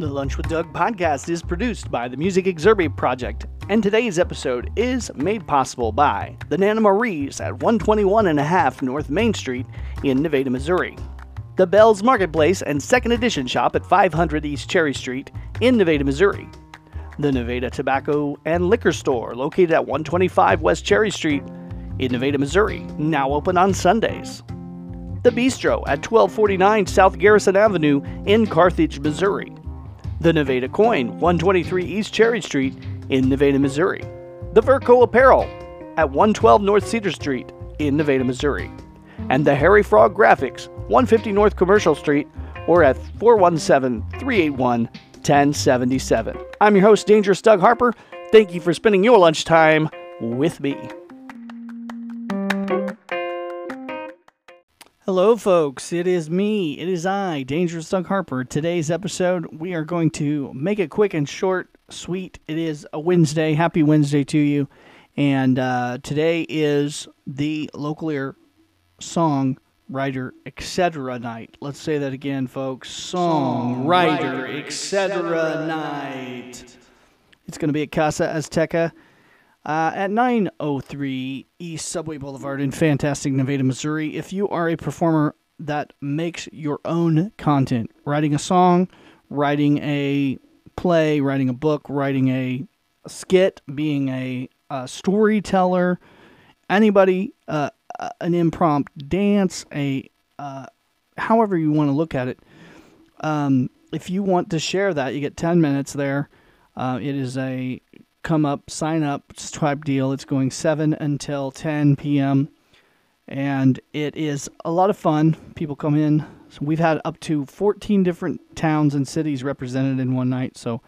The Lunch with Doug podcast is produced by the Music Exurbia Project, and today's episode is made possible by the Nana Marie's at 121 and a half North Main Street in Nevada, Missouri. The Bell's Marketplace and Second Edition Shop at 500 East Cherry Street in Nevada, Missouri. The Nevada Tobacco and Liquor Store, located at 125 West Cherry Street in Nevada, Missouri, now open on Sundays. The Bistro at 1249 South Garrison Avenue in Carthage, Missouri. The Nevada Coin, 123 East Cherry Street in Nevada, Missouri. The Verco Apparel at 112 North Cedar Street in Nevada, Missouri. And the Harry Frog Graphics, 150 North Commercial Street or at 417 381 1077. I'm your host, Dangerous Doug Harper. Thank you for spending your lunchtime with me. Hello, folks. It is me. It is I, Dangerous Doug Harper. Today's episode, we are going to make it quick and short, sweet. It is a Wednesday. Happy Wednesday to you. And uh, today is the local ear song writer etc night let's say that again folks song writer etc night it's going to be at casa azteca uh, at 903 East Subway Boulevard in fantastic Nevada, Missouri. If you are a performer that makes your own content, writing a song, writing a play, writing a book, writing a, skit, being a, a storyteller, anybody, uh, an impromptu dance, a uh, however you want to look at it. Um, if you want to share that, you get 10 minutes there. Uh, it is a come up, sign up type deal. It's going 7 until 10 p.m. And it is a lot of fun. People come in. So we've had up to 14 different towns and cities represented in one night. So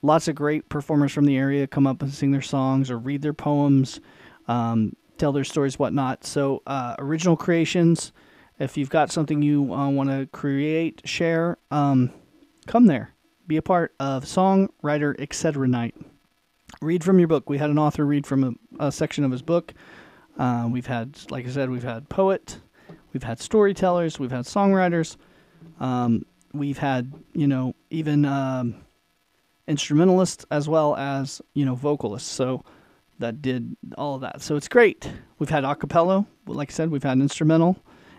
lots of great performers from the area come up and sing their songs or read their poems, um, tell their stories, whatnot. So uh, original creations. If you've got something you uh, want to create, share, um, come there. Be a part of Songwriter Etc. Night read from your book. We had an author read from a, a section of his book. Uh, we've had, like I said, we've had poet, we've had storytellers, we've had songwriters, um, we've had you know even um, instrumentalists as well as you know vocalists. So that did all of that. So it's great. We've had acapella, like I said, we've had instrumental,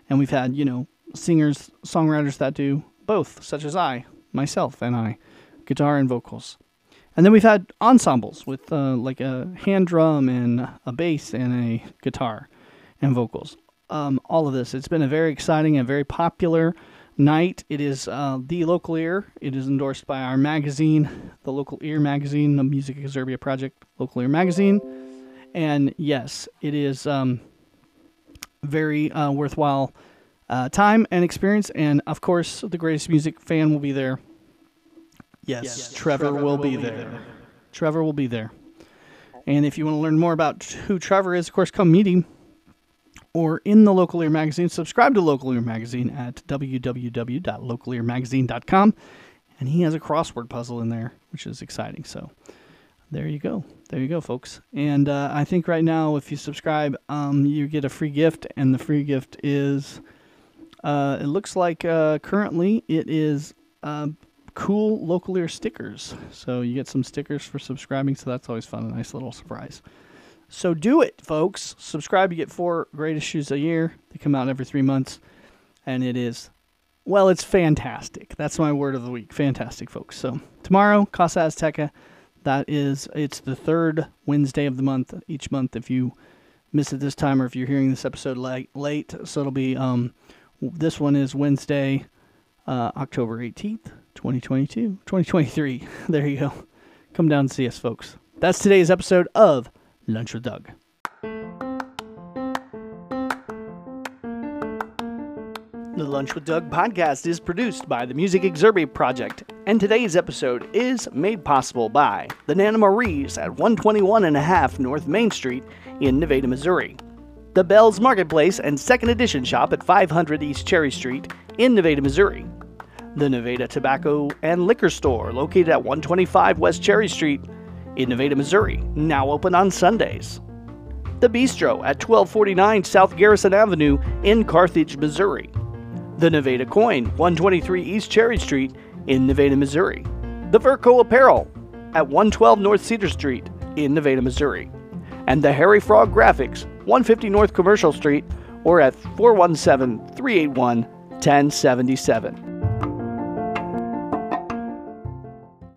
and we've had you know singers, songwriters that do both, such as I, myself, and I, guitar and vocals. And then we've had ensembles with uh, like a hand drum and a bass and a guitar and vocals. Um, all of this. It's been a very exciting and very popular night. It is uh, the local ear. It is endorsed by our magazine, the local ear magazine, the Music Exurbia Project local ear magazine. And yes, it is um, very uh, worthwhile uh, time and experience. And of course, the greatest music fan will be there Yes, yes Trevor, Trevor, will, will be, there. there. Trevor will be there. And if you want to learn more about who Trevor is, of course, come meet him or in the Local Ear Magazine. Subscribe to Local Ear Magazine at www.localearmagazine.com. And he has a crossword puzzle in there, which is exciting. So there you go. There you go, folks. And uh, I think right now, if you subscribe, um, you get a free gift. And the free gift is, uh, it looks like uh, currently it is uh, cool local ear stickers. So you get some stickers for subscribing, so that's always fun, a nice little surprise. So do it, folks. Subscribe, you get four great issues a year. They come out every three months, and it is, well, it's fantastic. That's my word of the week. Fantastic, folks. So tomorrow, Casa Azteca. That is, it's the third Wednesday of the month each month. If you miss it this time, or if you're hearing this episode late, late so it'll be um, this one is Wednesday, uh, October 18th. 2022, 2023. There you go. Come down and see us, folks. That's today's episode of Lunch with Doug. The Lunch with Doug podcast is produced by the Music Exurbia Project, and today's episode is made possible by the Nana Marie's at 121 and a half North Main Street in Nevada, Missouri. The Bell's Marketplace and Second Edition Shop at 500 East Cherry Street in Nevada, Missouri the Nevada Tobacco and Liquor Store, located at 125 West Cherry Street in Nevada, Missouri, now open on Sundays. The Bistro at 1249 South Garrison Avenue in Carthage, Missouri. The Nevada Coin, 123 East Cherry Street in Nevada, Missouri. The Verco Apparel at 112 North Cedar Street in Nevada, Missouri, and the Harry Frog Graphics, 150 North Commercial Street, or at 417 381 1077.